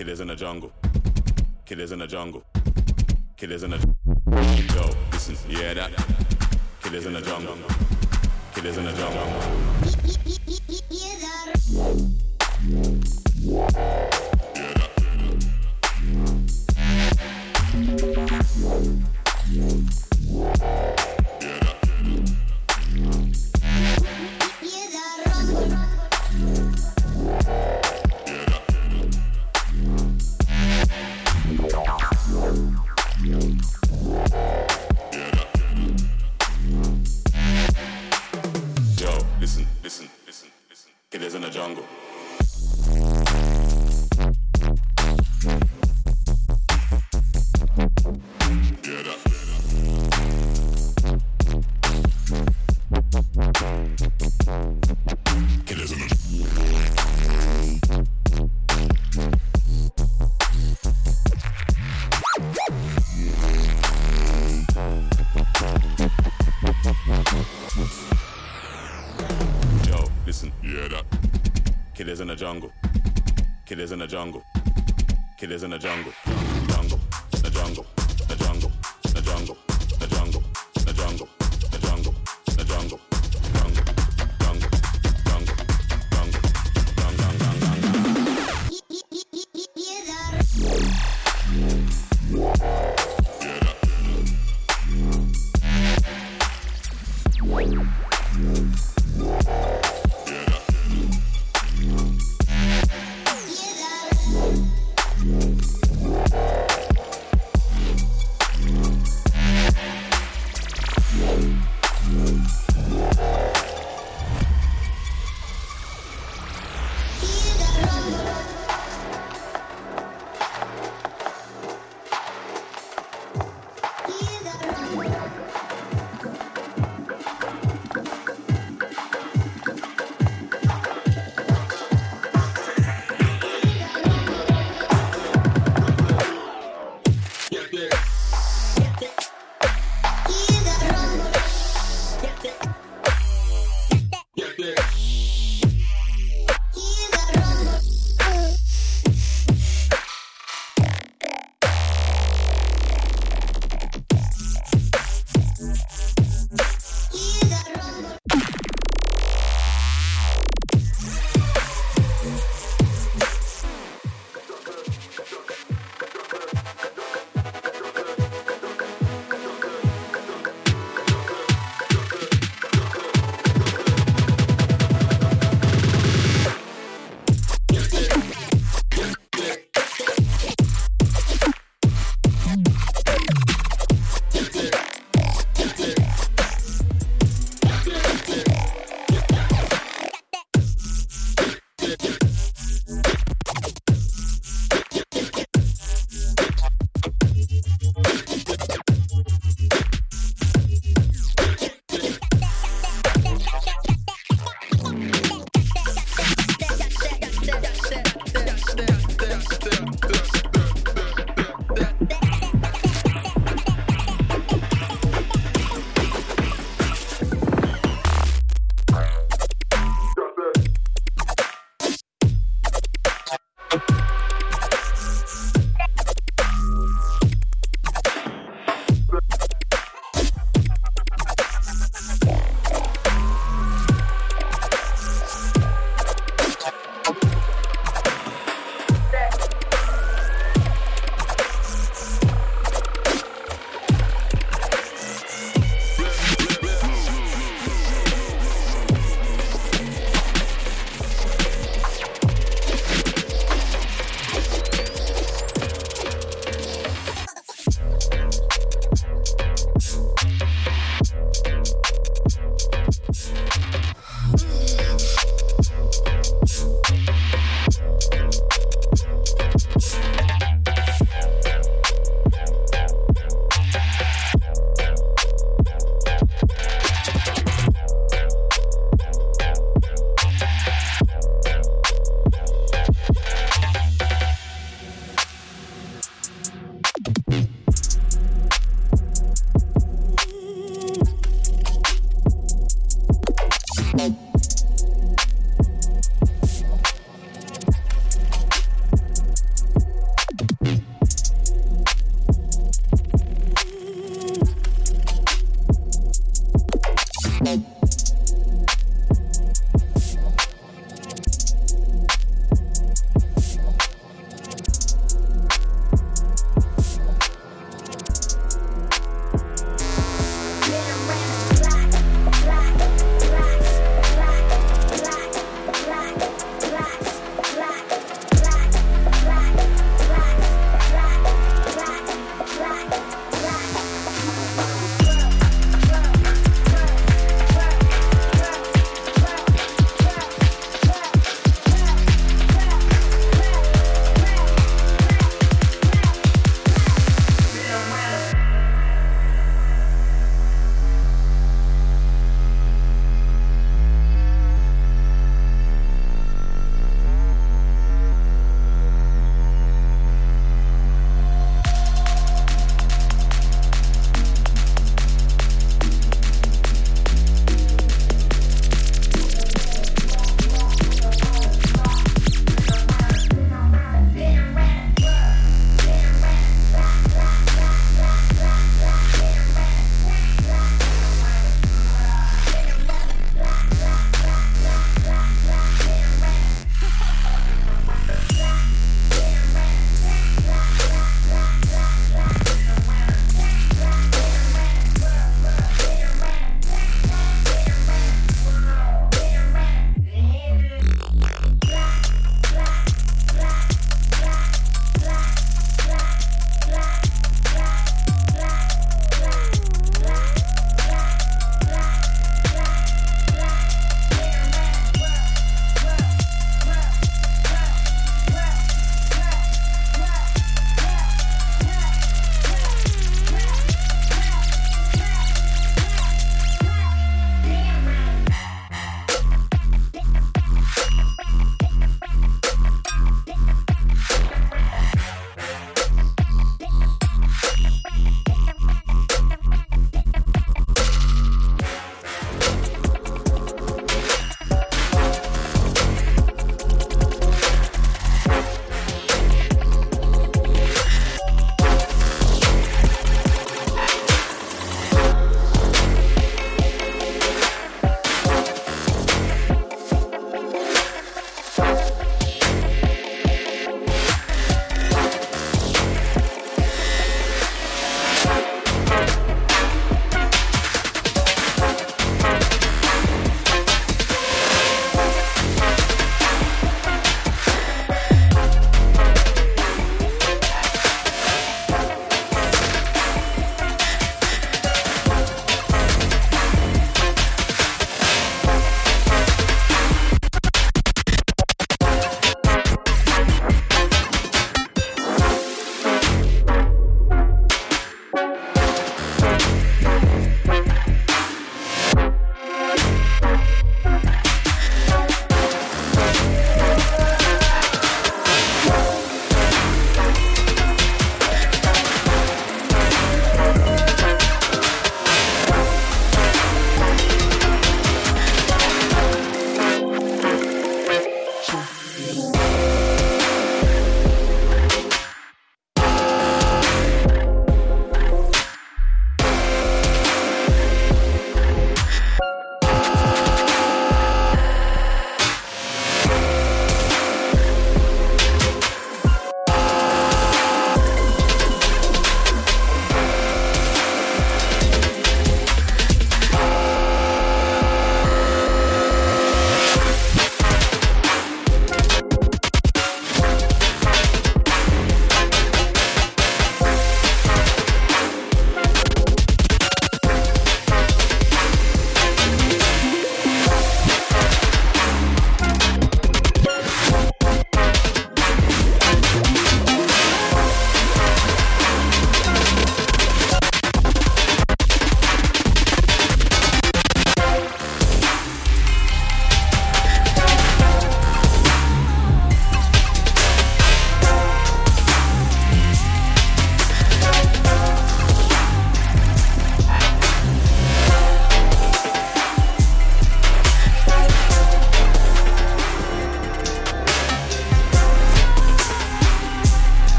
Killers in the jungle. Killers in the jungle. Killers in the Yo, listen, yeah that. Killers in the jungle. Killers in the jungle. Jungle.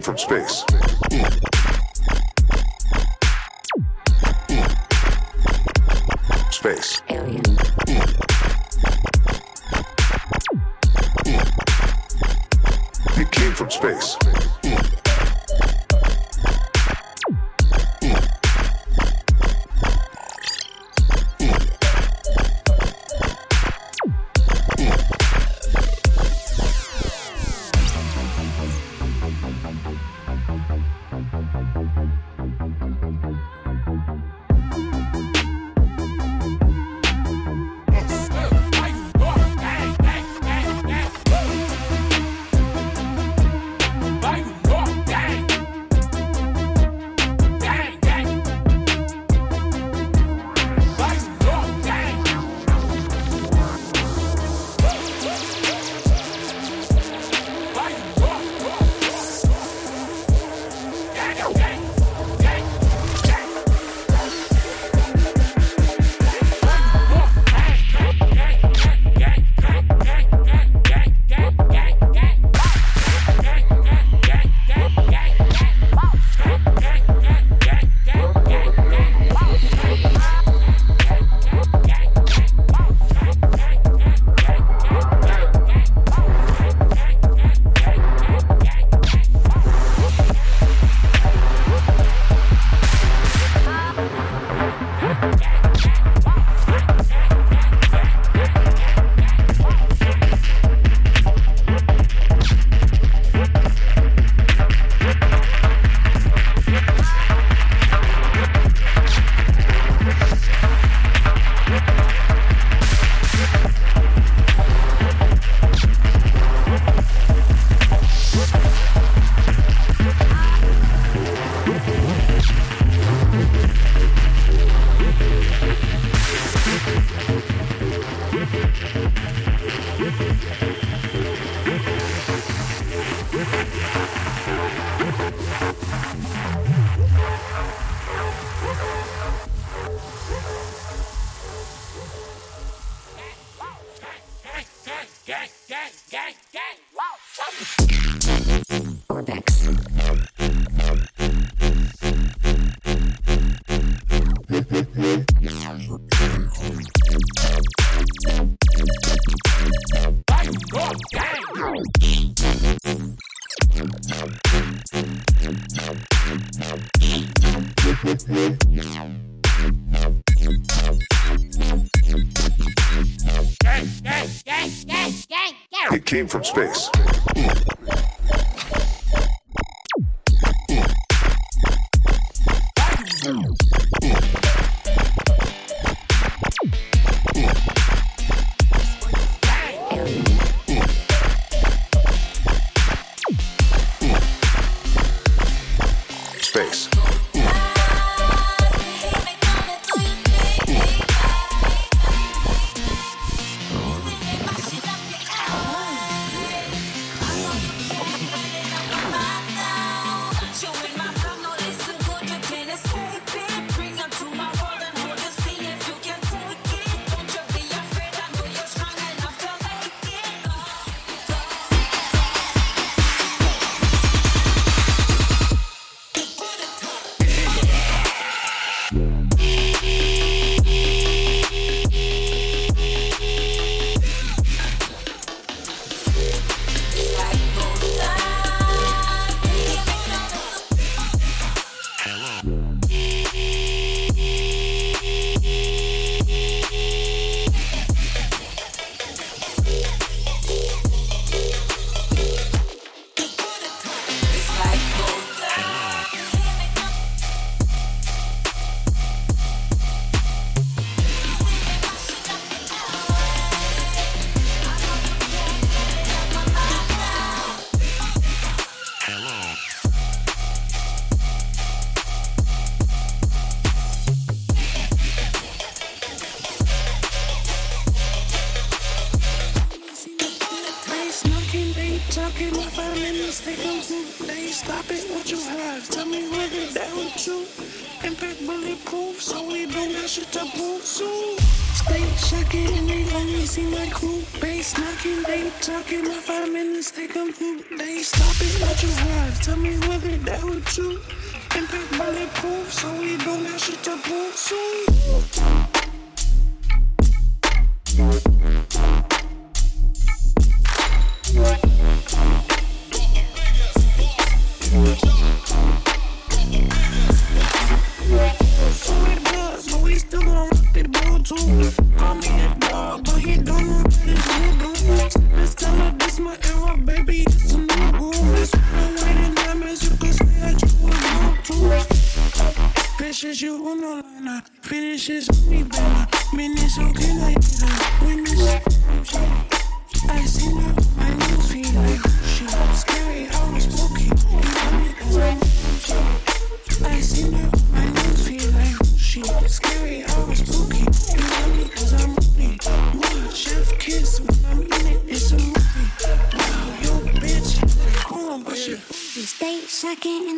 From. Space. From space. you have. Tell me whether that would you. Impact bulletproof, so we don't got shit to prove soon. Finishes you on the line. I me better. Minutes, so can I get up? When I see now, my new feeling. She shit. Scary, I was spooky. You know me, I see now, my new feeling. She shit. Scary, I was spooky. You know me, cause I'm really one chef kiss. When I'm in it, it's a movie. Wow, yo, bitch. Come on, push it. You stay sucking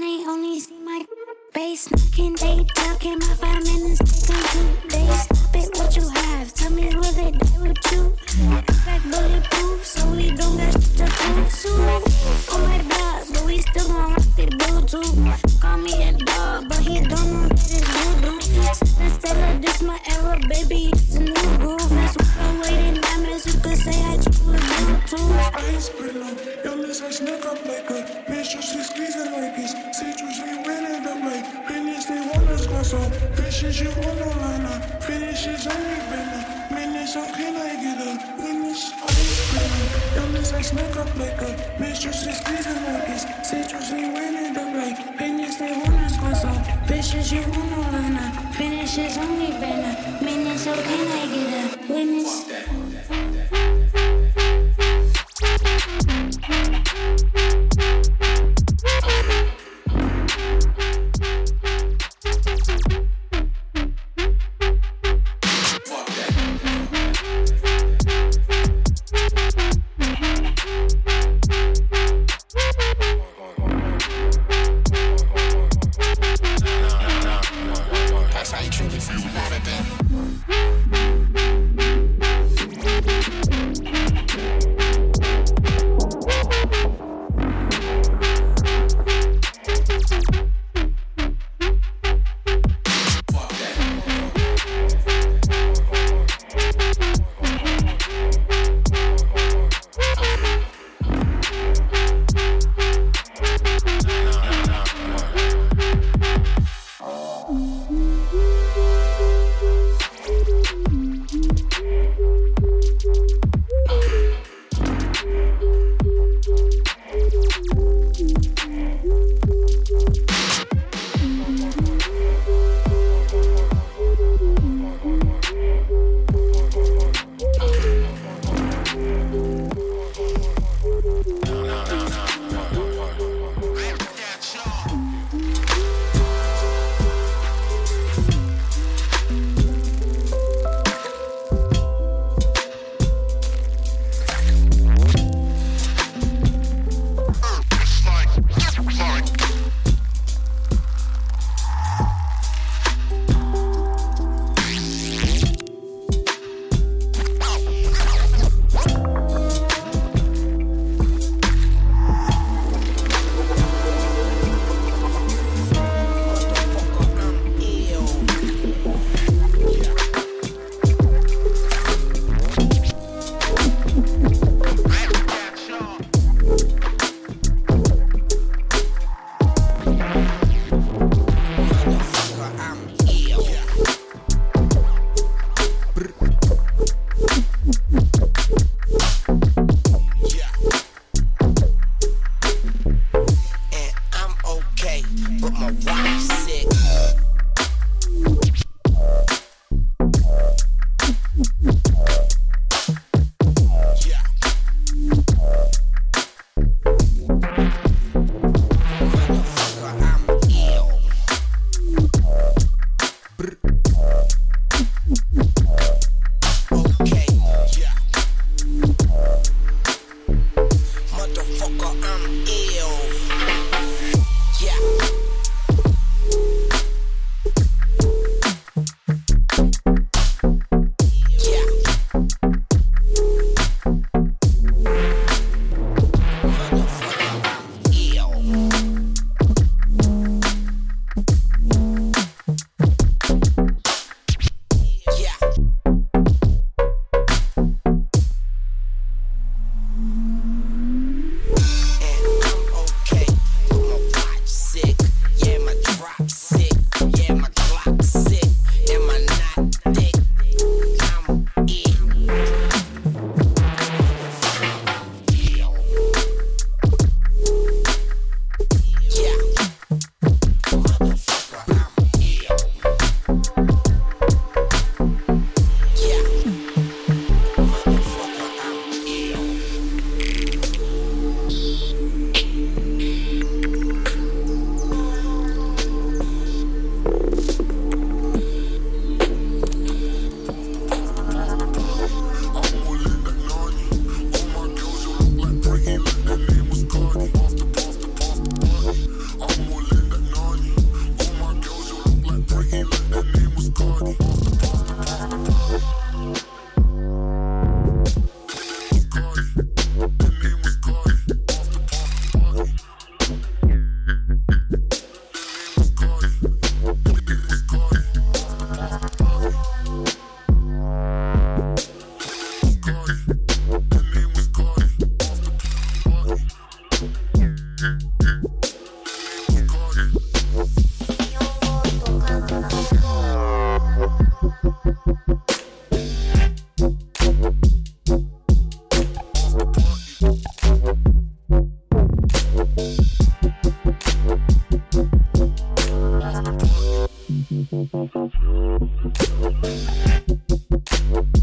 Thank you.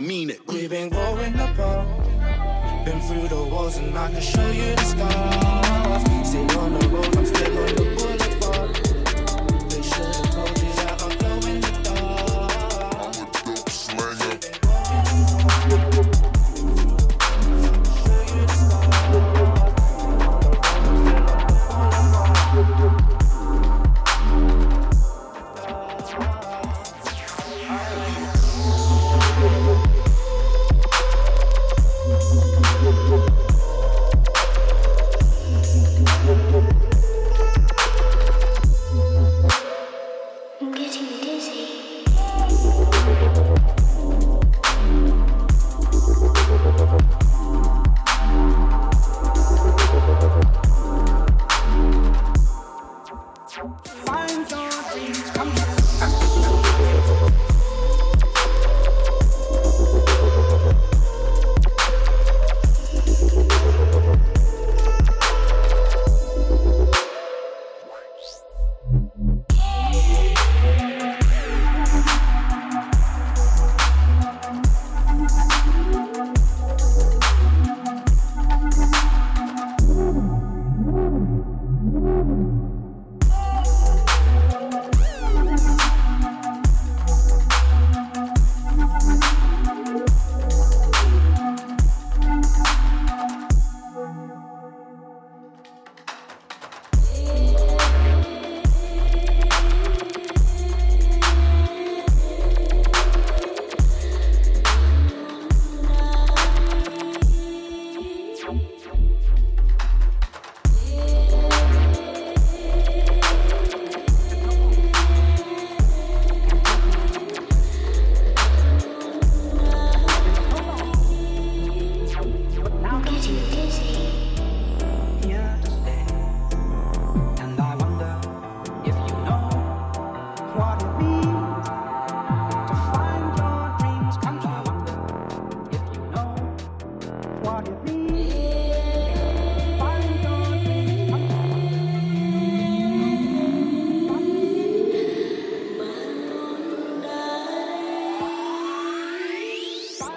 I mean it. We've been going apart, uh, been through the walls, and I can show you the scars. Say no. come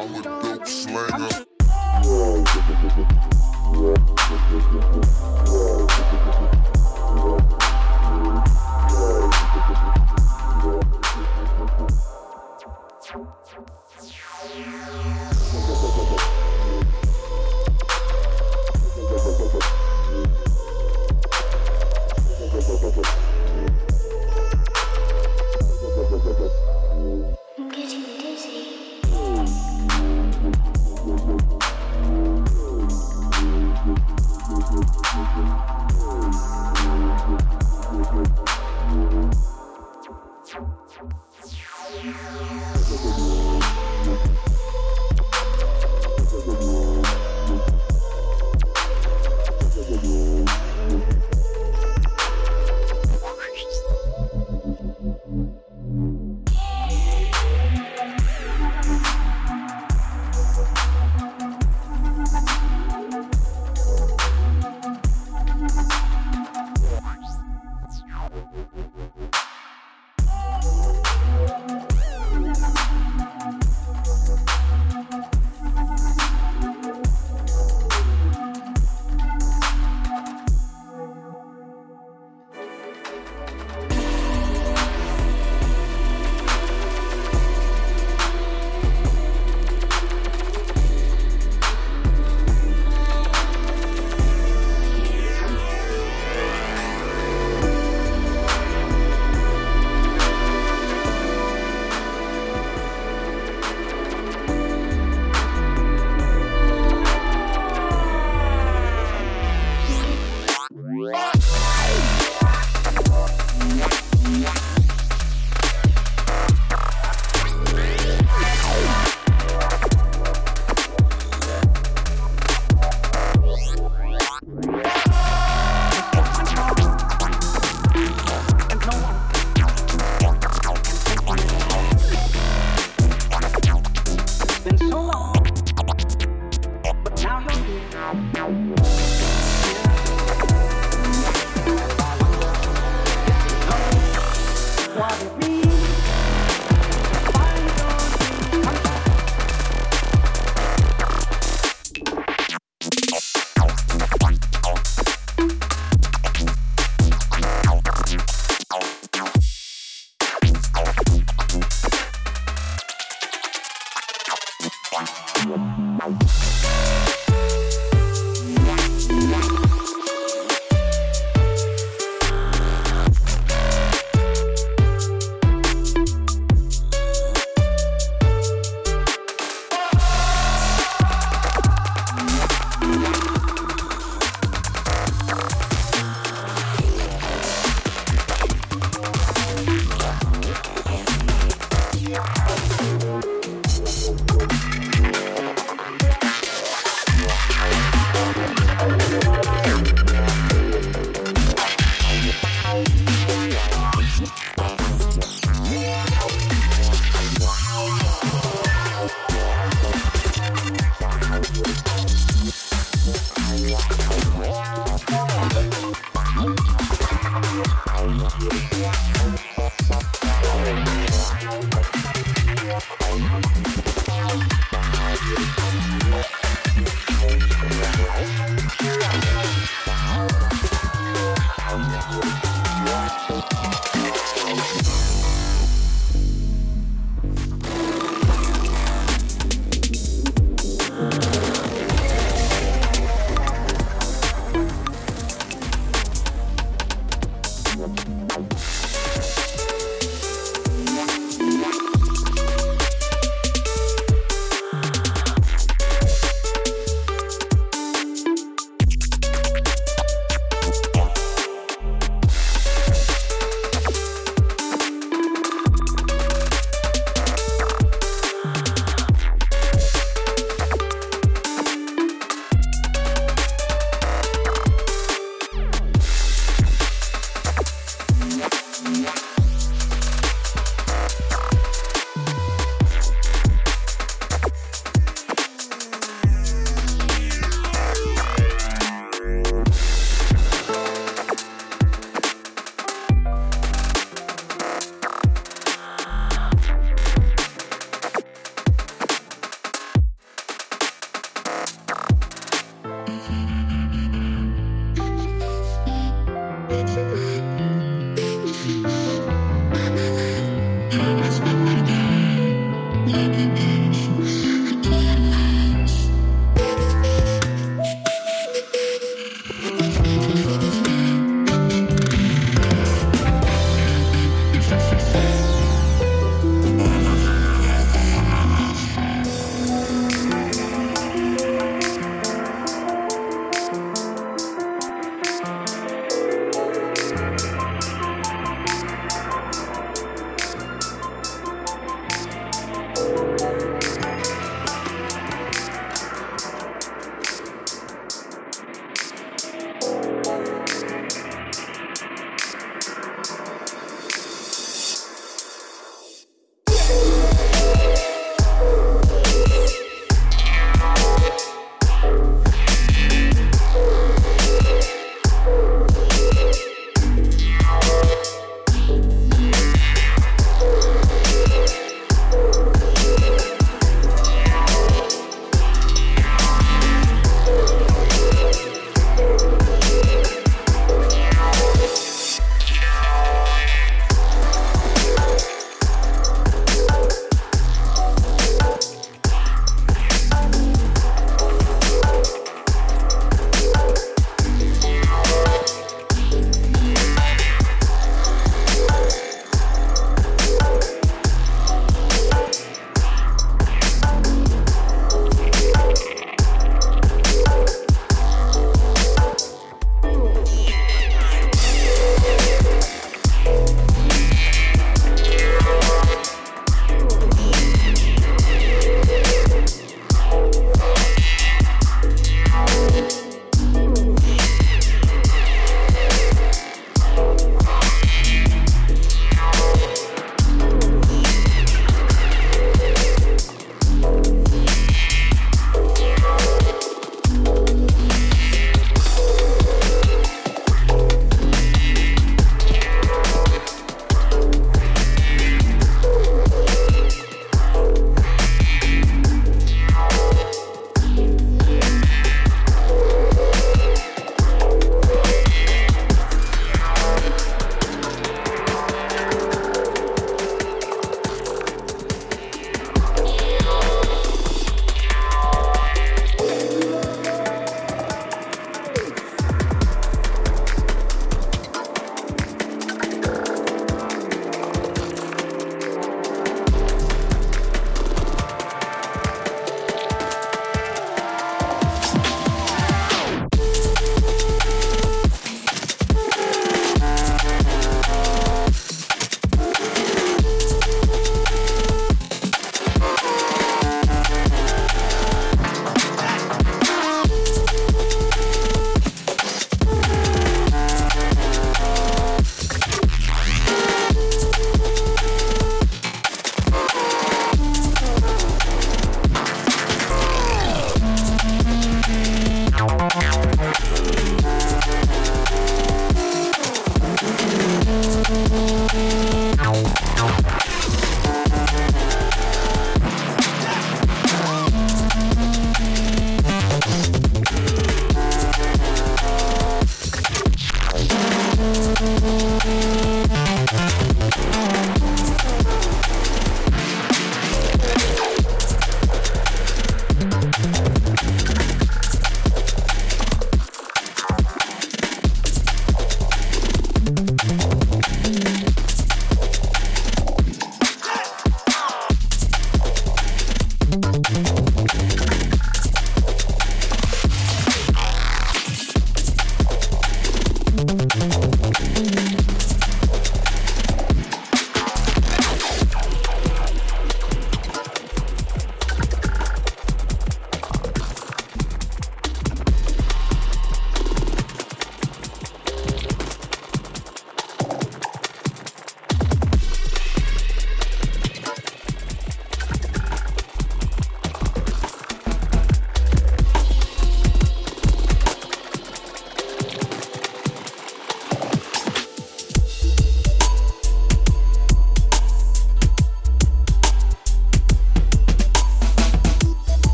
I'm a dope slinger. Yeah.